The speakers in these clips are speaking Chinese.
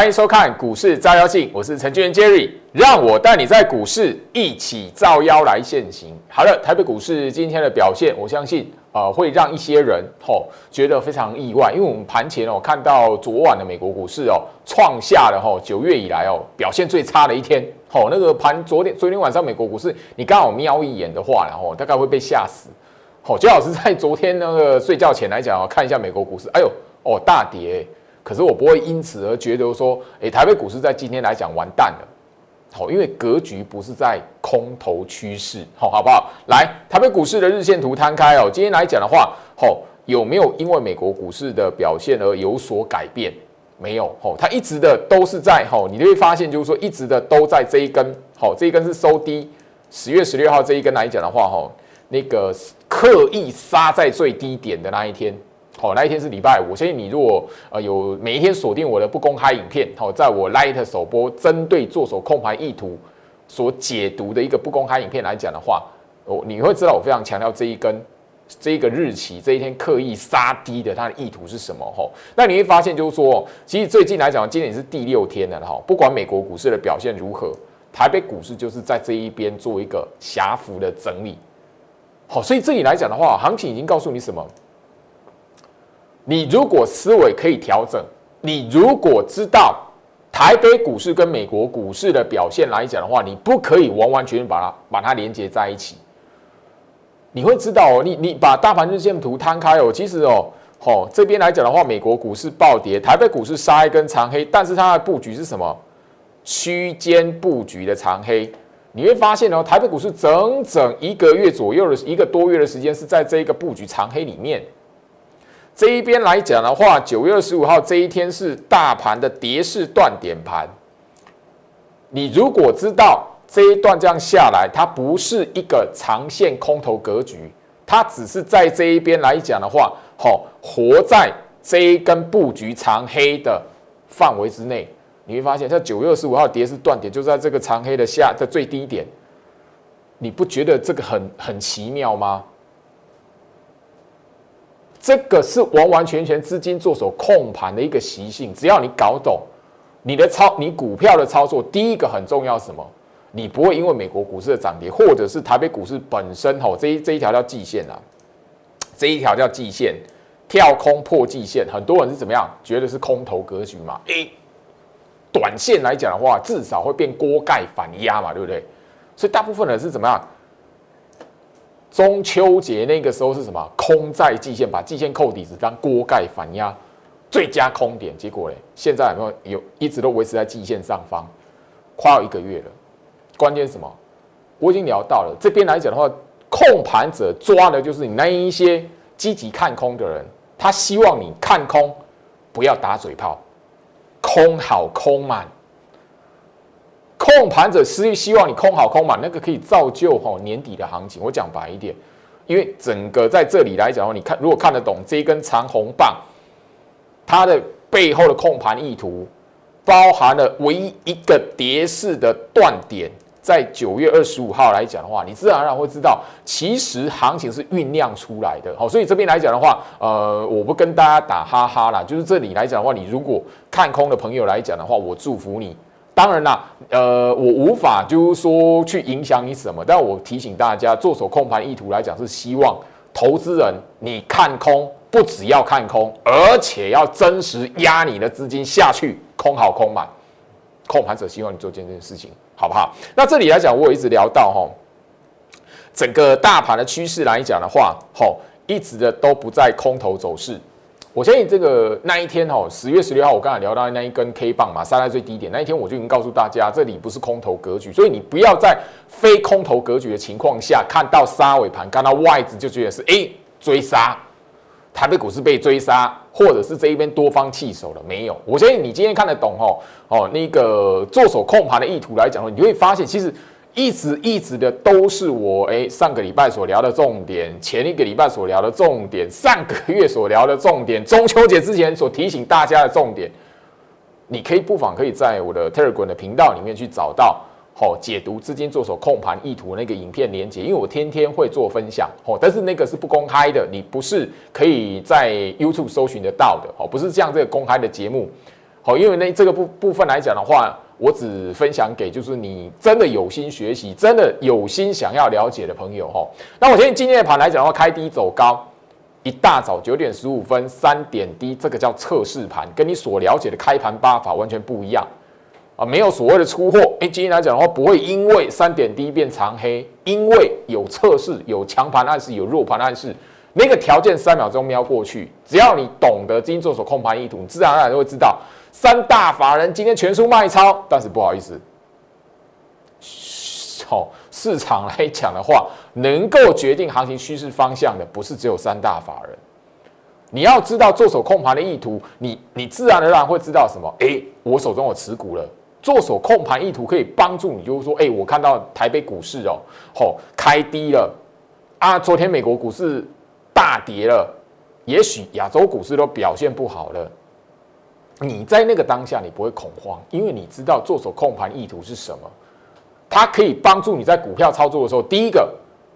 欢迎收看股市照妖镜，我是程序员 Jerry，让我带你在股市一起照妖来现行。好了，台北股市今天的表现，我相信呃会让一些人吼觉得非常意外，因为我们盘前哦看到昨晚的美国股市哦创下了吼九月以来哦表现最差的一天，吼那个盘昨天昨天晚上美国股市你刚好瞄一眼的话，然后大概会被吓死。好，最好是在昨天那个睡觉前来讲哦，看一下美国股市，哎呦哦大跌。可是我不会因此而觉得说，诶，台北股市在今天来讲完蛋了，好，因为格局不是在空头趋势，好，好不好？来，台北股市的日线图摊开哦，今天来讲的话，好，有没有因为美国股市的表现而有所改变？没有，好，它一直的都是在，好，你就会发现就是说，一直的都在这一根，好，这一根是收低，十月十六号这一根来讲的话，哈，那个刻意杀在最低点的那一天。好，那一天是礼拜五，所以你如果呃有每一天锁定我的不公开影片，好，在我 Light 首播针对做手控盘意图所解读的一个不公开影片来讲的话，哦，你会知道我非常强调这一根这一个日期这一天刻意杀低的它的意图是什么？吼，那你会发现就是说，其实最近来讲，今年是第六天了，哈，不管美国股市的表现如何，台北股市就是在这一边做一个狭幅的整理。好，所以这里来讲的话，行情已经告诉你什么？你如果思维可以调整，你如果知道台北股市跟美国股市的表现来讲的话，你不可以完完全全把它把它连接在一起。你会知道哦，你你把大盘日线图摊开哦，其实哦，哦这边来讲的话，美国股市暴跌，台北股市杀一根长黑，但是它的布局是什么？区间布局的长黑。你会发现哦，台北股市整整一个月左右的一个多月的时间是在这一个布局长黑里面。这一边来讲的话，九月二十五号这一天是大盘的跌势断点盘。你如果知道这一段这样下来，它不是一个长线空头格局，它只是在这一边来讲的话，好活在这一根布局长黑的范围之内。你会发现，在九月二十五号跌势断点就在这个长黑的下的最低点。你不觉得这个很很奇妙吗？这个是完完全全资金做手控盘的一个习性，只要你搞懂你的操，你股票的操作，第一个很重要什么？你不会因为美国股市的涨跌，或者是台北股市本身吼，这一这一条叫季线啊，这一条叫季线，跳空破季线，很多人是怎么样？觉得是空头格局嘛？诶，短线来讲的话，至少会变锅盖反压嘛，对不对？所以大部分人是怎么样？中秋节那个时候是什么？空在季线，把季线扣底，子当锅盖反压，最佳空点。结果嘞，现在有没有有一直都维持在季线上方，快要一个月了。关键什么？我已经聊到了这边来讲的话，控盘者抓的就是你那一些积极看空的人，他希望你看空，不要打嘴炮，空好空满。控盘者是希望你空好空满，那个可以造就哈年底的行情。我讲白一点，因为整个在这里来讲的话，你看如果看得懂这一根长红棒，它的背后的控盘意图，包含了唯一一个跌势的断点，在九月二十五号来讲的话，你自然而然会知道，其实行情是酝酿出来的。好，所以这边来讲的话，呃，我不跟大家打哈哈啦，就是这里来讲的话，你如果看空的朋友来讲的话，我祝福你。当然啦，呃，我无法就是说去影响你什么，但我提醒大家，做手控盘意图来讲是希望投资人你看空，不只要看空，而且要真实压你的资金下去，空好空满。控盘者希望你做这件事情，好不好？那这里来讲，我一直聊到哈，整个大盘的趋势来讲的话，吼，一直的都不在空头走势。我相信这个那一天哦，十月十六号，我刚才聊到那一根 K 棒嘛，杀在最低点那一天，我就已经告诉大家，这里不是空头格局，所以你不要在非空头格局的情况下，看到杀尾盘，看到外资就觉得是哎追杀，台北股市被追杀，或者是这一边多方弃守了，没有。我相信你今天看得懂哦哦，那个做手控盘的意图来讲，你会发现其实。一直一直的都是我哎，上个礼拜所聊的重点，前一个礼拜所聊的重点，上个月所聊的重点，中秋节之前所提醒大家的重点，你可以不妨可以在我的 Telegram 的频道里面去找到，哦，解读资金做手控盘意图那个影片连接，因为我天天会做分享，哦，但是那个是不公开的，你不是可以在 YouTube 搜寻得到的，哦，不是像这个公开的节目。好，因为那这个部部分来讲的话，我只分享给就是你真的有心学习、真的有心想要了解的朋友哈。那我相信今天的盘来讲的话，开低走高，一大早九点十五分三点低，这个叫测试盘，跟你所了解的开盘八法完全不一样啊，没有所谓的出货。哎，今天来讲的话，不会因为三点低变长黑，因为有测试、有强盘暗示、有弱盘暗示。那个条件三秒钟瞄过去，只要你懂得基金做手控盘意图，你自然而然就会知道三大法人今天全数卖超。但是不好意思，好市场来讲的话，能够决定行情趋势方向的不是只有三大法人。你要知道做手控盘的意图，你你自然而然会知道什么？哎，我手中有持股了。做手控盘意图可以帮助你，就是说，哎，我看到台北股市哦，吼开低了啊，昨天美国股市。大跌了，也许亚洲股市都表现不好了。你在那个当下，你不会恐慌，因为你知道做手控盘意图是什么。它可以帮助你在股票操作的时候，第一个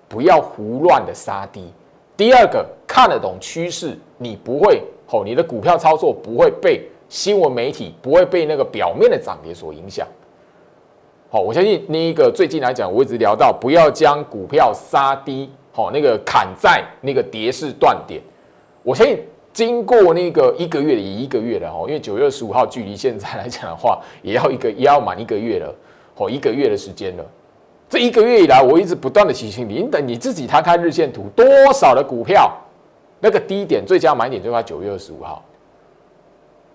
不要胡乱的杀低，第二个看得懂趋势，你不会吼，你的股票操作不会被新闻媒体，不会被那个表面的涨跌所影响。好，我相信那一个最近来讲，我一直聊到不要将股票杀低。好，那个砍在那个跌势断点，我相信经过那个一个月的一个月了哦，因为九月二十五号距离现在来讲的话，也要一个也要满一个月了，哦，一个月的时间了。这一个月以来，我一直不断的提醒你，你等你自己摊开日线图，多少的股票那个低点最佳买点就在九月二十五号，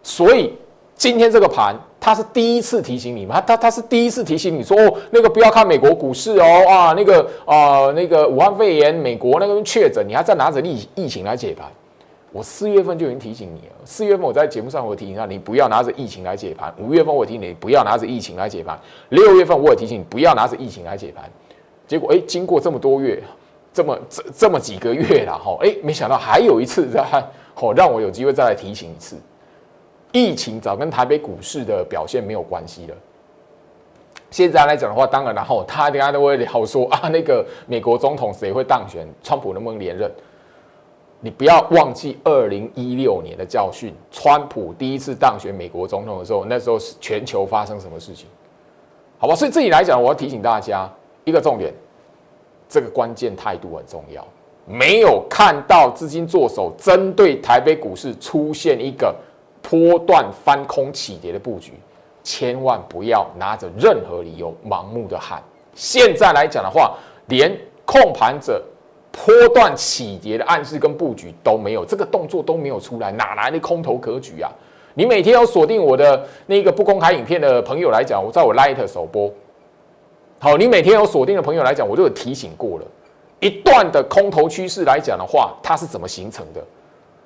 所以。今天这个盘，它是第一次提醒你吗？它它是第一次提醒你说哦，那个不要看美国股市哦啊，那个啊那个武汉肺炎，美国那边确诊，你还在拿着疫疫情来解盘。我四月份就已经提醒你了，四月份我在节目上我提醒他，你不要拿着疫情来解盘。五月份我提醒你不要拿着疫情来解盘。六月份我也提醒你不要拿着疫情来解盘。结果哎，经过这么多月，这么这这么几个月了哈，哎，没想到还有一次在哦，让我有机会再来提醒一次。疫情早跟台北股市的表现没有关系了。现在来讲的话，当然，然后他等下都会好说啊，那个美国总统谁会当选，川普能不能连任？你不要忘记二零一六年的教训，川普第一次当选美国总统的时候，那时候是全球发生什么事情？好吧，所以这里来讲，我要提醒大家一个重点，这个关键态度很重要。没有看到资金做手针对台北股市出现一个。波段翻空起跌的布局，千万不要拿着任何理由盲目的喊。现在来讲的话，连控盘者波段起跌的暗示跟布局都没有，这个动作都没有出来，哪来的空头格局啊？你每天要锁定我的那个不公开影片的朋友来讲，我在我 Light 首播。好，你每天有锁定的朋友来讲，我就有提醒过了。一段的空头趋势来讲的话，它是怎么形成的？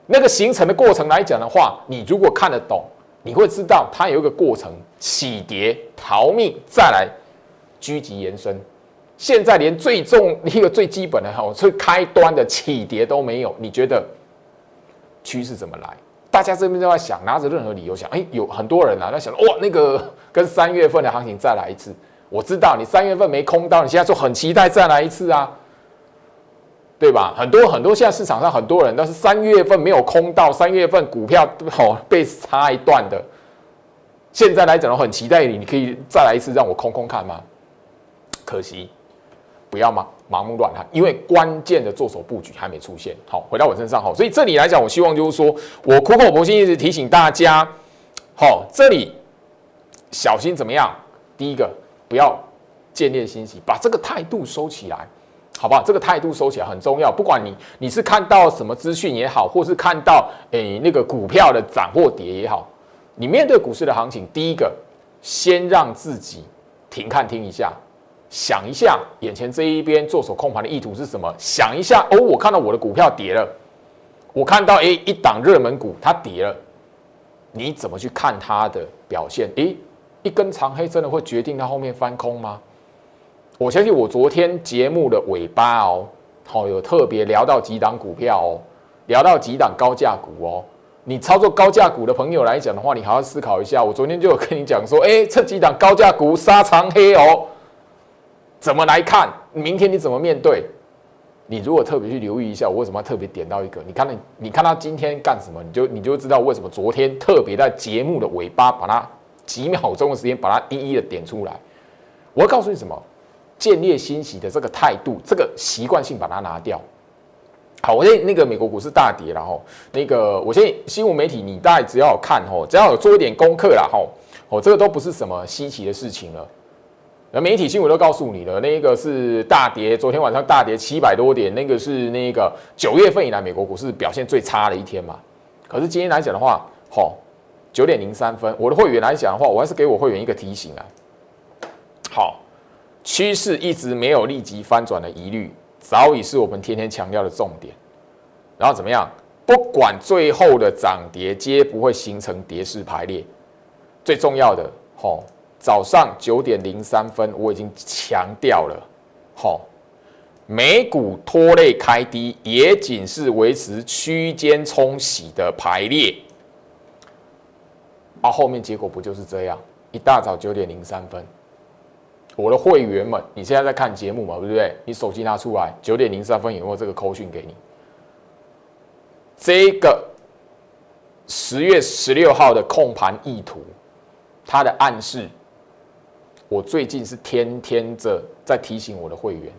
那个形成的过程来讲的话，你如果看得懂，你会知道它有一个过程：起跌、逃命，再来狙击延伸。现在连最重一个最基本的哈，最开端的起跌都没有，你觉得趋势怎么来？大家这边都在想，拿着任何理由想，哎，有很多人啊在想，哇，那个跟三月份的行情再来一次。我知道你三月份没空到，你现在说很期待再来一次啊。对吧？很多很多，现在市场上很多人都是三月份没有空到，三月份股票好被插一段的。现在来讲，我很期待你，你可以再来一次让我空空看吗？可惜，不要盲盲目乱看，因为关键的做手布局还没出现。好，回到我身上哈，所以这里来讲，我希望就是说我苦口婆心一直提醒大家，好，这里小心怎么样？第一个，不要见猎心喜，把这个态度收起来。好不好？这个态度收起来很重要。不管你你是看到什么资讯也好，或是看到诶那个股票的涨或跌也好，你面对股市的行情，第一个先让自己停看听一下，想一下眼前这一边做手控盘的意图是什么？想一下哦，我看到我的股票跌了，我看到诶一档热门股它跌了，你怎么去看它的表现？诶，一根长黑真的会决定它后面翻空吗？我相信我昨天节目的尾巴哦，好有特别聊到几档股票哦，聊到几档高价股哦。你操作高价股的朋友来讲的话，你还要思考一下。我昨天就有跟你讲说，哎，这几档高价股杀长黑哦，怎么来看？明天你怎么面对？你如果特别去留意一下，我为什么要特别点到一个？你看，你你看他今天干什么，你就你就知道为什么昨天特别在节目的尾巴把它几秒钟的时间把它一一的点出来。我要告诉你什么？见猎欣喜的这个态度，这个习惯性把它拿掉。好，我现在那个美国股市大跌然后那个我现在新闻媒体你大概只要有看吼，只要有做一点功课了吼，哦，这个都不是什么稀奇的事情了。那媒体新闻都告诉你了，那个是大跌，昨天晚上大跌七百多点，那个是那个九月份以来美国股市表现最差的一天嘛。可是今天来讲的话，好，九点零三分，我的会员来讲的话，我还是给我会员一个提醒啊。好，趋势一直没有立即翻转的疑虑，早已是我们天天强调的重点。然后怎么样？不管最后的涨跌，皆不会形成跌势排列。最重要的，吼。早上九点零三分，我已经强调了，好，美股拖累开低，也仅是维持区间冲洗的排列，啊，后面结果不就是这样？一大早九点零三分，我的会员们，你现在在看节目嘛，对不对？你手机拿出来，九点零三分有没有这个扣讯给你？这个十月十六号的控盘意图，它的暗示。我最近是天天着在提醒我的会员，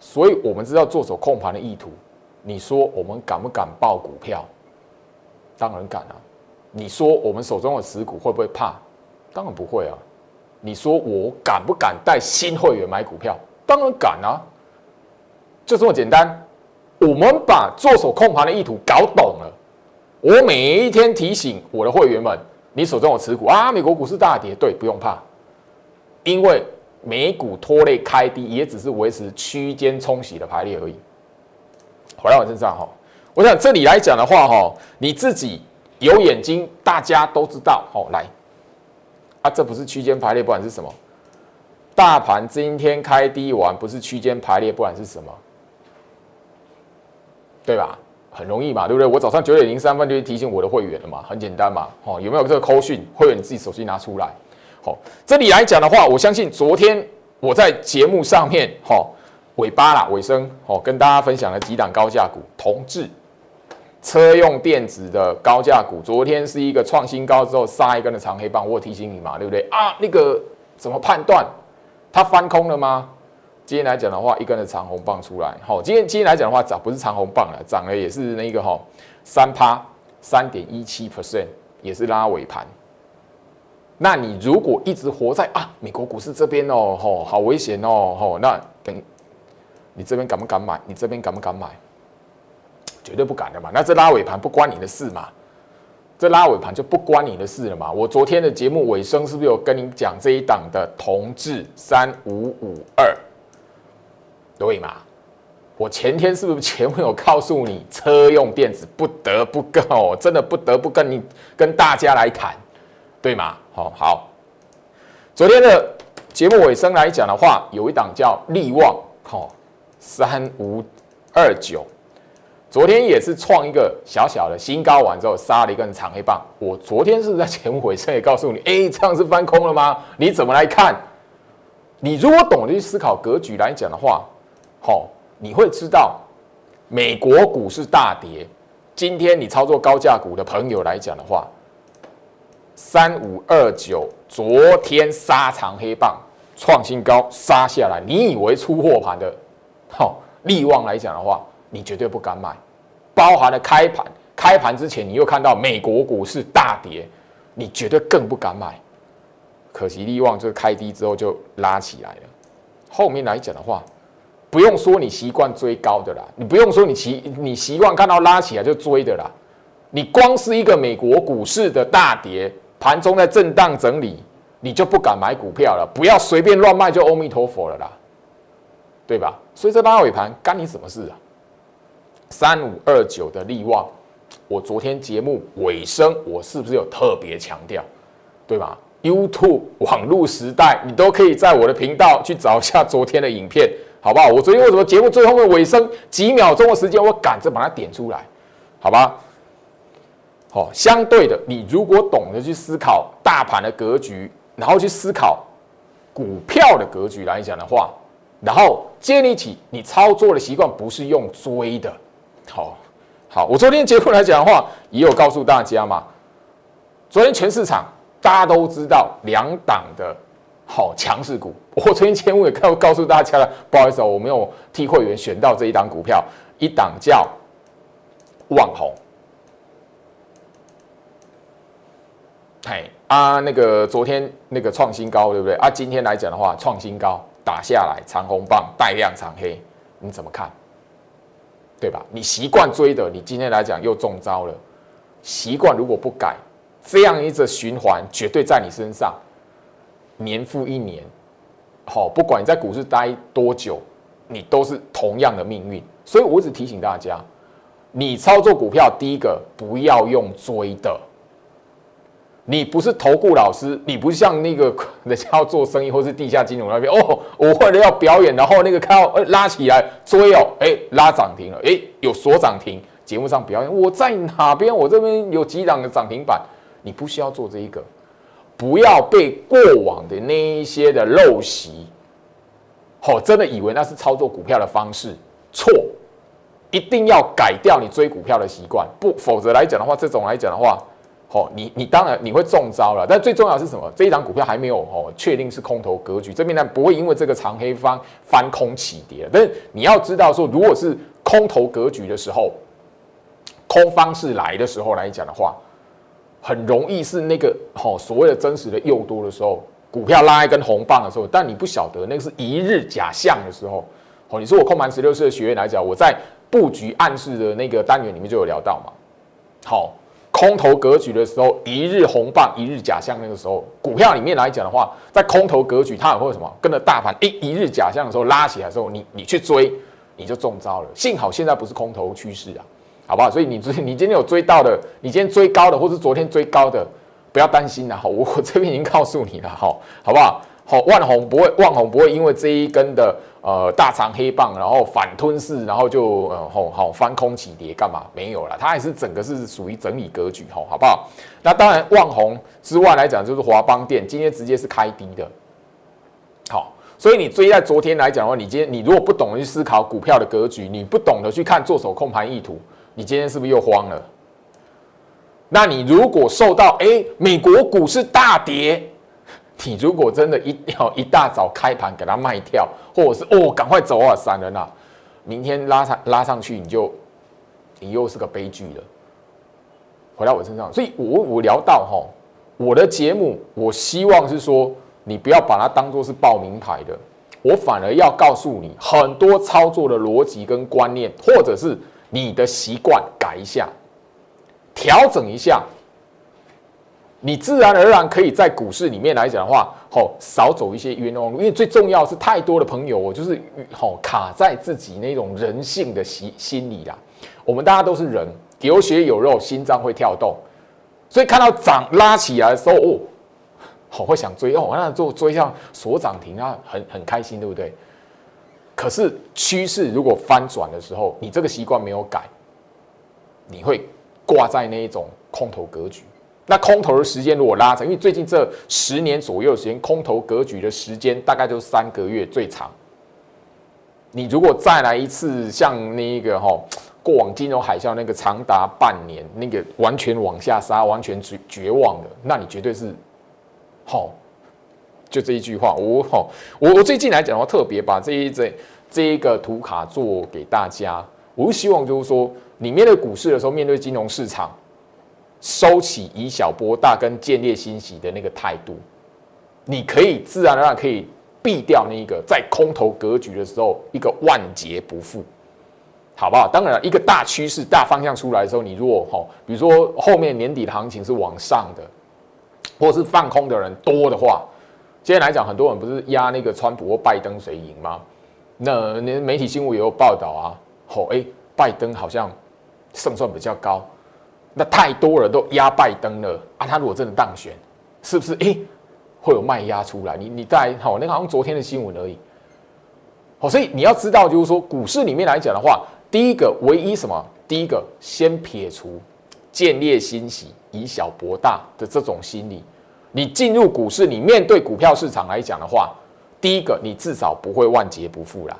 所以我们知道做手控盘的意图。你说我们敢不敢报股票？当然敢啊！你说我们手中的持股会不会怕？当然不会啊！你说我敢不敢带新会员买股票？当然敢啊！就这么简单。我们把做手控盘的意图搞懂了。我每一天提醒我的会员们：你手中有持股啊，美国股市大跌，对，不用怕。因为美股拖累开低，也只是维持区间冲洗的排列而已。回到我身上哈，我想这里来讲的话哈，你自己有眼睛，大家都知道。好，来，啊，这不是区间排列，不管是什么，大盘今天开低完不是区间排列，不管是什么，对吧？很容易嘛，对不对？我早上九点零三分就提醒我的会员了嘛，很简单嘛。哦，有没有这个扣讯？会员你自己手机拿出来。好，这里来讲的话，我相信昨天我在节目上面，哈，尾巴啦，尾声，哦，跟大家分享了几档高价股，同志车用电子的高价股，昨天是一个创新高之后杀一根的长黑棒，我提醒你嘛，对不对啊？那个怎么判断它翻空了吗？今天来讲的话，一根的长红棒出来，好，今天今天来讲的话，涨不是长红棒了，涨了也是那个哈三趴三点一七 percent，也是拉尾盘。那你如果一直活在啊美国股市这边哦，吼，好危险哦，吼，那等你这边敢不敢买？你这边敢不敢买？绝对不敢的嘛。那这拉尾盘不关你的事嘛？这拉尾盘就不关你的事了嘛？我昨天的节目尾声是不是有跟你讲这一档的同志三五五二？对嘛？我前天是不是 前面有告诉你，车用电子不得不跟哦，真的不得不跟你跟大家来谈。对吗？好好，昨天的节目尾声来讲的话，有一档叫利旺，好三五二九，昨天也是创一个小小的新高，完之后杀了一根长黑棒。我昨天是在节目尾声也告诉你，哎，这样是翻空了吗？你怎么来看？你如果懂得去思考格局来讲的话，好，你会知道美国股市大跌，今天你操作高价股的朋友来讲的话。三五二九，昨天杀长黑棒创新高杀下来，你以为出货盘的，好利旺来讲的话，你绝对不敢买。包含了开盘，开盘之前你又看到美国股市大跌，你绝对更不敢买。可惜利旺这个开低之后就拉起来了。后面来讲的话，不用说你习惯追高的啦，你不用说你习你习惯看到拉起来就追的啦，你光是一个美国股市的大跌。盘中在震荡整理，你就不敢买股票了。不要随便乱卖，就阿弥陀佛了啦，对吧？所以这拉尾盘干你什么事啊？三五二九的利旺，我昨天节目尾声，我是不是有特别强调，对吧？YouTube 网络时代，你都可以在我的频道去找一下昨天的影片，好不好？我昨天为什么节目最后的尾声几秒钟的时间，我赶着把它点出来，好吧？哦，相对的，你如果懂得去思考大盘的格局，然后去思考股票的格局来讲的话，然后建立起你操作的习惯，不是用追的。好，好，我昨天节目来讲的话，也有告诉大家嘛。昨天全市场大家都知道两档的好强势股，我昨天节目也告告诉大家了，不好意思哦，我没有替会员选到这一档股票，一档叫网红。嘿啊，那个昨天那个创新高，对不对啊？今天来讲的话，创新高打下来，长红棒带量长黑，你怎么看？对吧？你习惯追的，你今天来讲又中招了。习惯如果不改，这样一个循环绝对在你身上，年复一年，好，不管你在股市待多久，你都是同样的命运。所以我只提醒大家，你操作股票，第一个不要用追的。你不是投顾老师，你不像那个 人家要做生意或是地下金融那边哦，我为了要表演，然后那个看到呃拉起来追哦，哎拉涨停了，哎有锁涨停，节目上表演我在哪边，我这边有几档的涨停板，你不需要做这一个，不要被过往的那一些的陋习，哦真的以为那是操作股票的方式，错，一定要改掉你追股票的习惯，不否则来讲的话，这种来讲的话。哦，你你当然你会中招了，但最重要的是什么？这一档股票还没有哦确定是空头格局，这边呢不会因为这个长黑方翻空起跌。但是你要知道说，如果是空头格局的时候，空方是来的时候来讲的话，很容易是那个哦所谓的真实的诱多的时候，股票拉一根红棒的时候，但你不晓得那个是一日假象的时候。哦，你说我空盘十六岁的学员来讲，我在布局暗示的那个单元里面就有聊到嘛，好。空头格局的时候，一日红棒，一日假象。那个时候，股票里面来讲的话，在空头格局，它也会什么？跟着大盘一一日假象的时候拉起来的时候，你你去追，你就中招了。幸好现在不是空头趋势啊，好不好？所以你追，你今天有追到的，你今天追高的，或是昨天追高的，不要担心啦。好，我这边已经告诉你了，好，好不好？好，万红不会，万红不会因为这一根的呃大长黑棒，然后反吞噬，然后就呃好好翻空起跌干嘛？没有了，它还是整个是属于整理格局，吼，好不好？那当然，万红之外来讲，就是华邦电今天直接是开低的，好，所以你追在昨天来讲的话，你今天你如果不懂得去思考股票的格局，你不懂得去看做手控盘意图，你今天是不是又慌了？那你如果受到哎美国股市大跌。你如果真的一要一大早开盘给它卖掉，或者是哦赶快走啊散人啊，明天拉上拉上去你就你又是个悲剧了。回到我身上，所以我我聊到哈，我的节目我希望是说你不要把它当做是报名牌的，我反而要告诉你很多操作的逻辑跟观念，或者是你的习惯改一下，调整一下。你自然而然可以在股市里面来讲的话，吼少走一些冤枉路，因为最重要是太多的朋友，我就是吼卡在自己那种人性的心心理啦。我们大家都是人，有血有肉，心脏会跳动，所以看到涨拉起来的时候，哦，好会想追哦，那做追上锁涨停啊，很很开心，对不对？可是趋势如果翻转的时候，你这个习惯没有改，你会挂在那一种空头格局。那空头的时间如果拉长，因为最近这十年左右的时间，空头格局的时间大概就三个月最长。你如果再来一次像那个哈过往金融海啸那个长达半年，那个完全往下杀，完全绝绝望的，那你绝对是好。就这一句话，我好，我我最近来讲的话，特别把这一这这一个图卡做给大家。我希望就是说，你面对股市的时候，面对金融市场。收起以小博大跟见猎欣喜的那个态度，你可以自然而然可以避掉那一个在空头格局的时候一个万劫不复，好不好？当然，一个大趋势大方向出来的时候，你如果哈，比如说后面年底的行情是往上的，或是放空的人多的话，今天来讲，很多人不是压那个川普或拜登谁赢吗？那连媒体新闻也有报道啊，吼，哎，拜登好像胜算比较高。那太多人都压拜登了啊！他如果真的当选，是不是诶会有卖压出来？你你再好，那个好像昨天的新闻而已。好，所以你要知道，就是说股市里面来讲的话，第一个唯一什么？第一个先撇除见猎欣喜、以小博大的这种心理。你进入股市，你面对股票市场来讲的话，第一个，你至少不会万劫不复啦。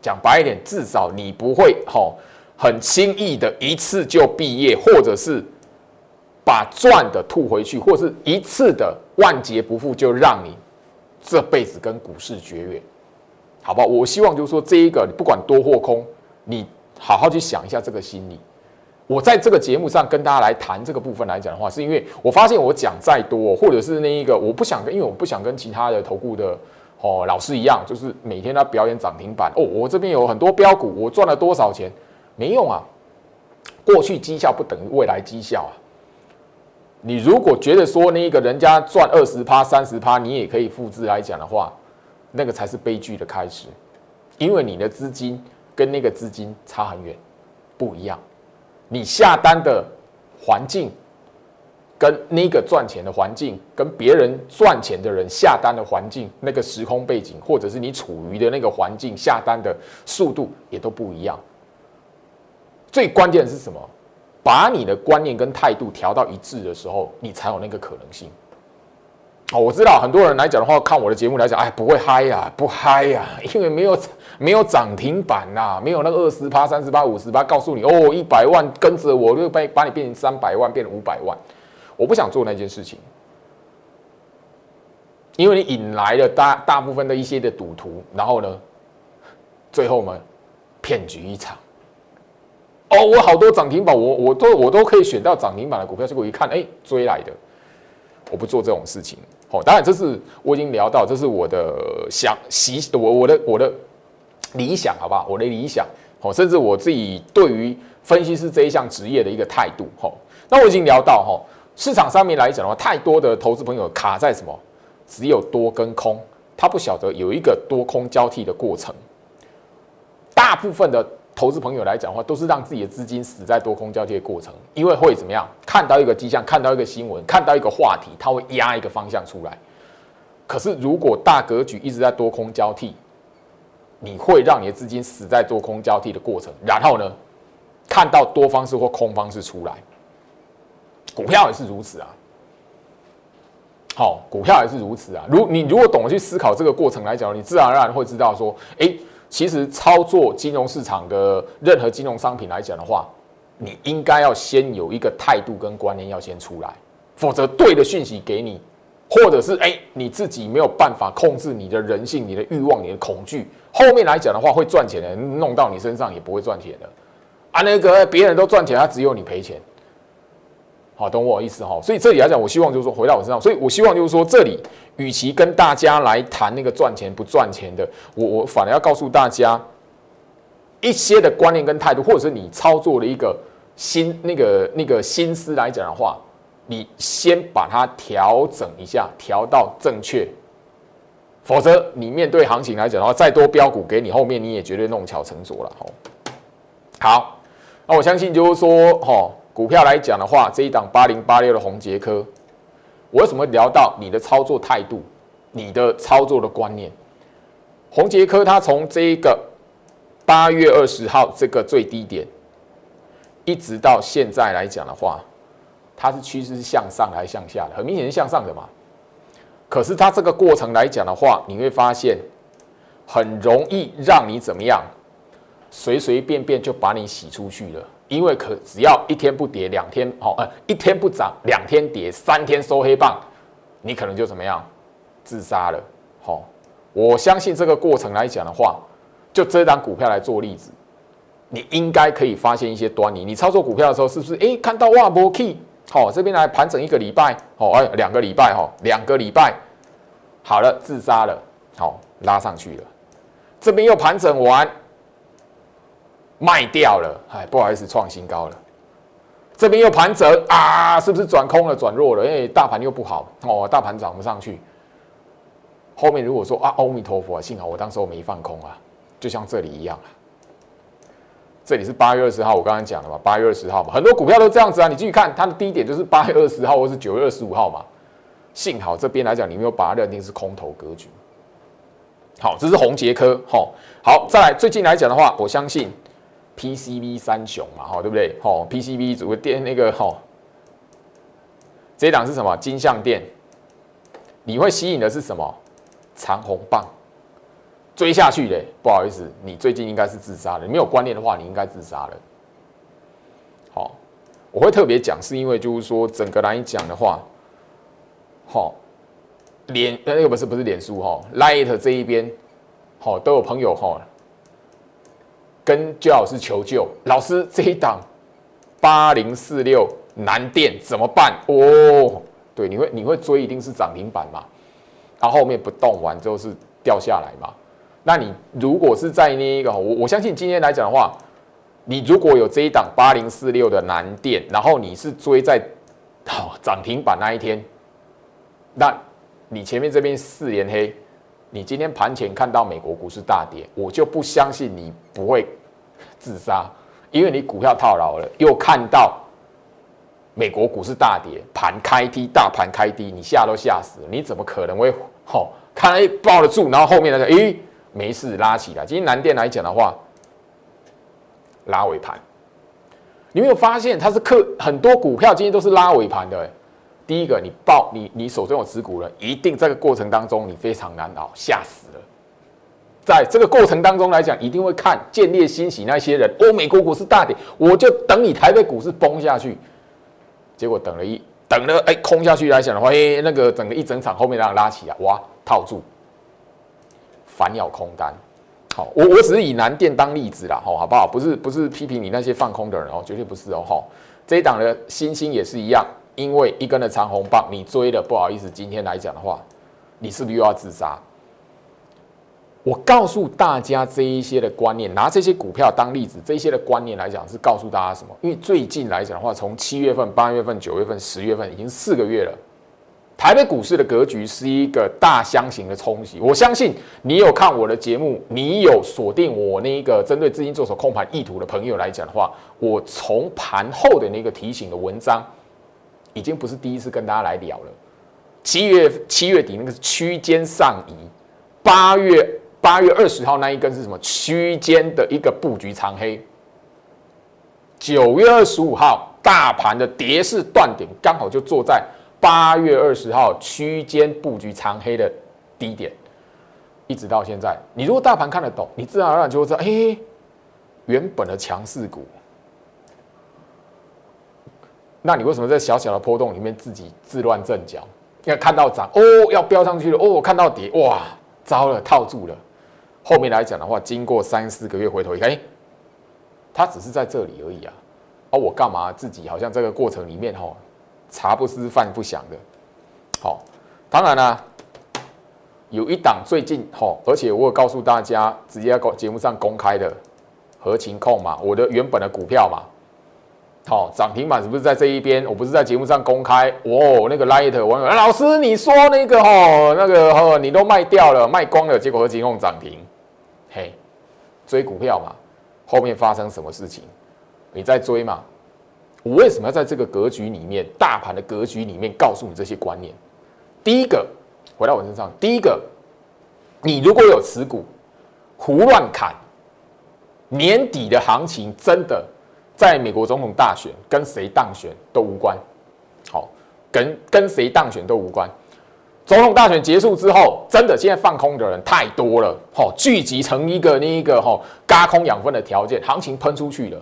讲白一点，至少你不会吼很轻易的一次就毕业，或者是把赚的吐回去，或是一次的万劫不复，就让你这辈子跟股市绝缘，好不好？我希望就是说，这一个不管多或空，你好好去想一下这个心理。我在这个节目上跟大家来谈这个部分来讲的话，是因为我发现我讲再多，或者是那一个我不想跟，因为我不想跟其他的投顾的哦老师一样，就是每天他表演涨停板哦，我这边有很多标股，我赚了多少钱，没用啊。过去绩效不等于未来绩效啊。你如果觉得说那个人家赚二十趴、三十趴，你也可以复制来讲的话，那个才是悲剧的开始，因为你的资金跟那个资金差很远，不一样。你下单的环境，跟那个赚钱的环境，跟别人赚钱的人下单的环境，那个时空背景，或者是你处于的那个环境下单的速度也都不一样。最关键的是什么？把你的观念跟态度调到一致的时候，你才有那个可能性。哦，我知道很多人来讲的话，看我的节目来讲，哎，不会嗨呀，不嗨呀，因为没有没有涨停板呐，没有那个二十趴、三十趴、五十趴，告诉你哦，一百万跟着我就把把你变成三百万，变成五百万。我不想做那件事情，因为你引来了大大部分的一些的赌徒，然后呢，最后呢，骗局一场。哦，我好多涨停板，我我都我都可以选到涨停板的股票，结果一看，哎，追来的。我不做这种事情。好，当然这是我已经聊到，这是我的想习，我我的我的理想，好不好？我的理想，好，甚至我自己对于分析师这一项职业的一个态度，好，那我已经聊到，哈，市场上面来讲的话，太多的投资朋友卡在什么？只有多跟空，他不晓得有一个多空交替的过程，大部分的。投资朋友来讲的话，都是让自己的资金死在多空交替的过程，因为会怎么样？看到一个迹象，看到一个新闻，看到一个话题，它会压一个方向出来。可是如果大格局一直在多空交替，你会让你的资金死在多空交替的过程，然后呢，看到多方式或空方式出来，股票也是如此啊。好，股票也是如此啊。如你如果懂得去思考这个过程来讲，你自然而然会知道说，哎。其实操作金融市场的任何金融商品来讲的话，你应该要先有一个态度跟观念要先出来，否则对的讯息给你，或者是哎你自己没有办法控制你的人性、你的欲望、你的恐惧，后面来讲的话会赚钱的弄到你身上也不会赚钱的啊，那个别人都赚钱，他只有你赔钱。好，懂我意思哈。所以这里来讲，我希望就是说回到我身上，所以我希望就是说，这里与其跟大家来谈那个赚钱不赚钱的，我我反而要告诉大家一些的观念跟态度，或者是你操作的一个心那个那个心思来讲的话，你先把它调整一下，调到正确，否则你面对行情来讲的话，再多标股给你，后面你也绝对弄巧成拙了。好，好，那我相信就是说，哈。股票来讲的话，这一档八零八六的红杰科，我为什么聊到你的操作态度、你的操作的观念？红杰科它从这一个八月二十号这个最低点，一直到现在来讲的话，它是趋势是向上还是向下的？很明显是向上的嘛。可是它这个过程来讲的话，你会发现很容易让你怎么样，随随便便就把你洗出去了。因为可只要一天不跌，两天好，呃，一天不涨，两天跌，三天收黑棒，你可能就怎么样，自杀了。好，我相信这个过程来讲的话，就这张股票来做例子，你应该可以发现一些端倪。你操作股票的时候，是不是哎看到哇波 key，好，这边来盘整一个礼拜，好，哎两个礼拜哈，两个礼拜好了，自杀了，好拉上去了，这边又盘整完。卖掉了，哎，不好意思，创新高了。这边又盘整啊，是不是转空了、转弱了？因为大盘又不好哦，大盘涨不上去。后面如果说啊，阿弥陀佛，幸好我当时候没放空啊，就像这里一样啊。这里是八月二十号，我刚刚讲了嘛，八月二十号嘛，很多股票都这样子啊。你继续看，它的低点就是八月二十号或是九月二十五号嘛。幸好这边来讲，你没有把它认定是空头格局。好，这是红杰科。好，好，再来最近来讲的话，我相信。PCB 三雄嘛，哈，对不对？哈，PCB 组个电那个哈，这档是什么？金相电，你会吸引的是什么？长红棒追下去嘞，不好意思，你最近应该是自杀了。没有观念的话，你应该自杀了。好，我会特别讲，是因为就是说整个来讲的话，好，脸那个不是不是脸书哈，Light 这一边，好都有朋友哈，跟焦老师求救，老师这一档八零四六南电怎么办？哦，对，你会你会追，一定是涨停板嘛。它后面不动完之后是掉下来嘛？那你如果是在那一个，我我相信今天来讲的话，你如果有这一档八零四六的南电，然后你是追在好涨停板那一天，那你前面这边四连黑，你今天盘前看到美国股市大跌，我就不相信你不会自杀，因为你股票套牢了，又看到。美国股市大跌，盘开低，大盘开低，你吓都吓死了。你怎么可能会好看？哎，抱得住，然后后面那个，哎，没事，拉起来。今天南电来讲的话，拉尾盘，你没有发现它是克很多股票今天都是拉尾盘的。第一个，你抱你你手中有持股了，一定这个过程当中你非常难熬，吓死了。在这个过程当中来讲，一定会看建立欣喜那些人。欧，美国股市大跌，我就等你台北股市崩下去。结果等了一等了，哎，空下去来讲的话，哎，那个整个一整场后面让拉起来，哇，套住，反咬空单。好，我我只是以南电当例子啦，好，好不好？不是不是批评你那些放空的人哦，绝对不是哦，吼。这一档的星星也是一样，因为一根的长红棒你追了，不好意思，今天来讲的话，你是不是又要自杀？我告诉大家这一些的观念，拿这些股票当例子，这些的观念来讲是告诉大家什么？因为最近来讲的话，从七月份、八月份、九月份、十月份，已经四个月了。台北股市的格局是一个大箱型的冲击。我相信你有看我的节目，你有锁定我那个针对资金做手控盘意图的朋友来讲的话，我从盘后的那个提醒的文章，已经不是第一次跟大家来聊了。七月七月底那个是区间上移，八月。八月二十号那一根是什么区间的一个布局长黑？九月二十五号大盘的跌势断点刚好就坐在八月二十号区间布局长黑的低点，一直到现在，你如果大盘看得懂，你自然而然就会知道，哎，原本的强势股，那你为什么在小小的波动里面自己自乱阵脚？要看到涨哦，要飙上去了哦，看到跌哇，糟了，套住了。后面来讲的话，经过三四个月回头一看，哎，它只是在这里而已啊！而我干嘛自己好像这个过程里面哈，茶不思饭不想的。好，当然啦，有一档最近哈，而且我有告诉大家，直接在节目上公开的合情控嘛，我的原本的股票嘛，好涨停板是不是在这一边？我不是在节目上公开哦，那个 light 网友老师，你说那个哦，那个哦，你都卖掉了，卖光了，结果合情控涨停。嘿，追股票嘛，后面发生什么事情？你在追嘛？我为什么要在这个格局里面，大盘的格局里面告诉你这些观念？第一个，回到我身上，第一个，你如果有持股，胡乱砍，年底的行情真的在美国总统大选跟谁当选都无关，好，跟跟谁当选都无关。总统大选结束之后，真的现在放空的人太多了，吼，聚集成一个那一个吼，嘎空养分的条件，行情喷出去了。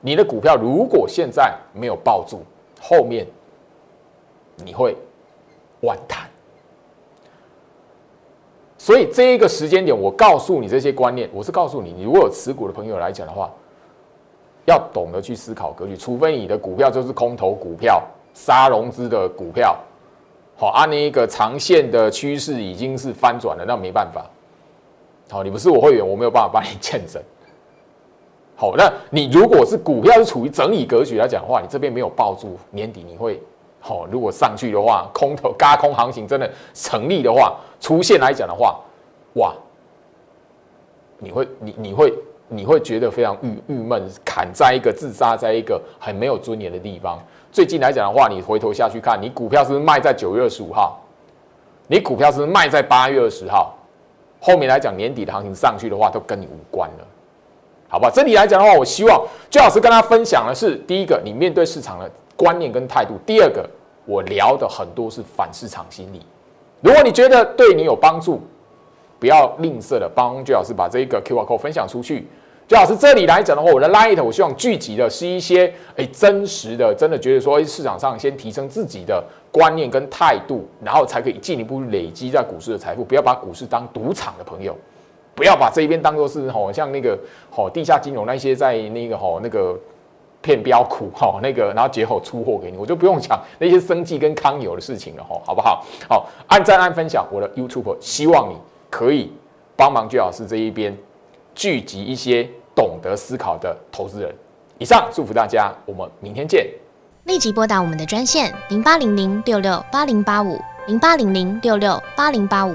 你的股票如果现在没有抱住，后面你会完蛋。所以这一个时间点，我告诉你这些观念，我是告诉你，你如果有持股的朋友来讲的话，要懂得去思考格局，除非你的股票就是空头股票、杀融资的股票。好，按那一个长线的趋势已经是翻转了，那没办法。好，你不是我会员，我没有办法帮你见证。好，那你如果是股票是处于整理格局来讲的话，你这边没有抱住，年底你会好。如果上去的话，空头嘎空行情真的成立的话，出现来讲的话，哇，你会你你会你会觉得非常郁郁闷，砍在一个自杀在一个很没有尊严的地方。最近来讲的话，你回头下去看，你股票是不是卖在九月二十五号？你股票是不是卖在八月二十号？后面来讲年底的行情上去的话，都跟你无关了，好吧？这里来讲的话，我希望最老师跟大家分享的是：第一个，你面对市场的观念跟态度；第二个，我聊的很多是反市场心理。如果你觉得对你有帮助，不要吝啬的帮朱老师把这个 Q R code 分享出去。朱老师这里来讲的话，我的 Light 我希望聚集的是一些哎真实的，真的觉得说哎市场上先提升自己的观念跟态度，然后才可以进一步累积在股市的财富。不要把股市当赌场的朋友，不要把这一边当做是吼像那个吼地下金融那些在那个吼那个骗标股吼那个然后节后出货给你，我就不用讲那些生计跟康有的事情了吼，好不好？好，按赞按分享我的 YouTube，希望你可以帮忙最好是这一边。聚集一些懂得思考的投资人。以上祝福大家，我们明天见。立即拨打我们的专线零八零零六六八零八五零八零零六六八零八五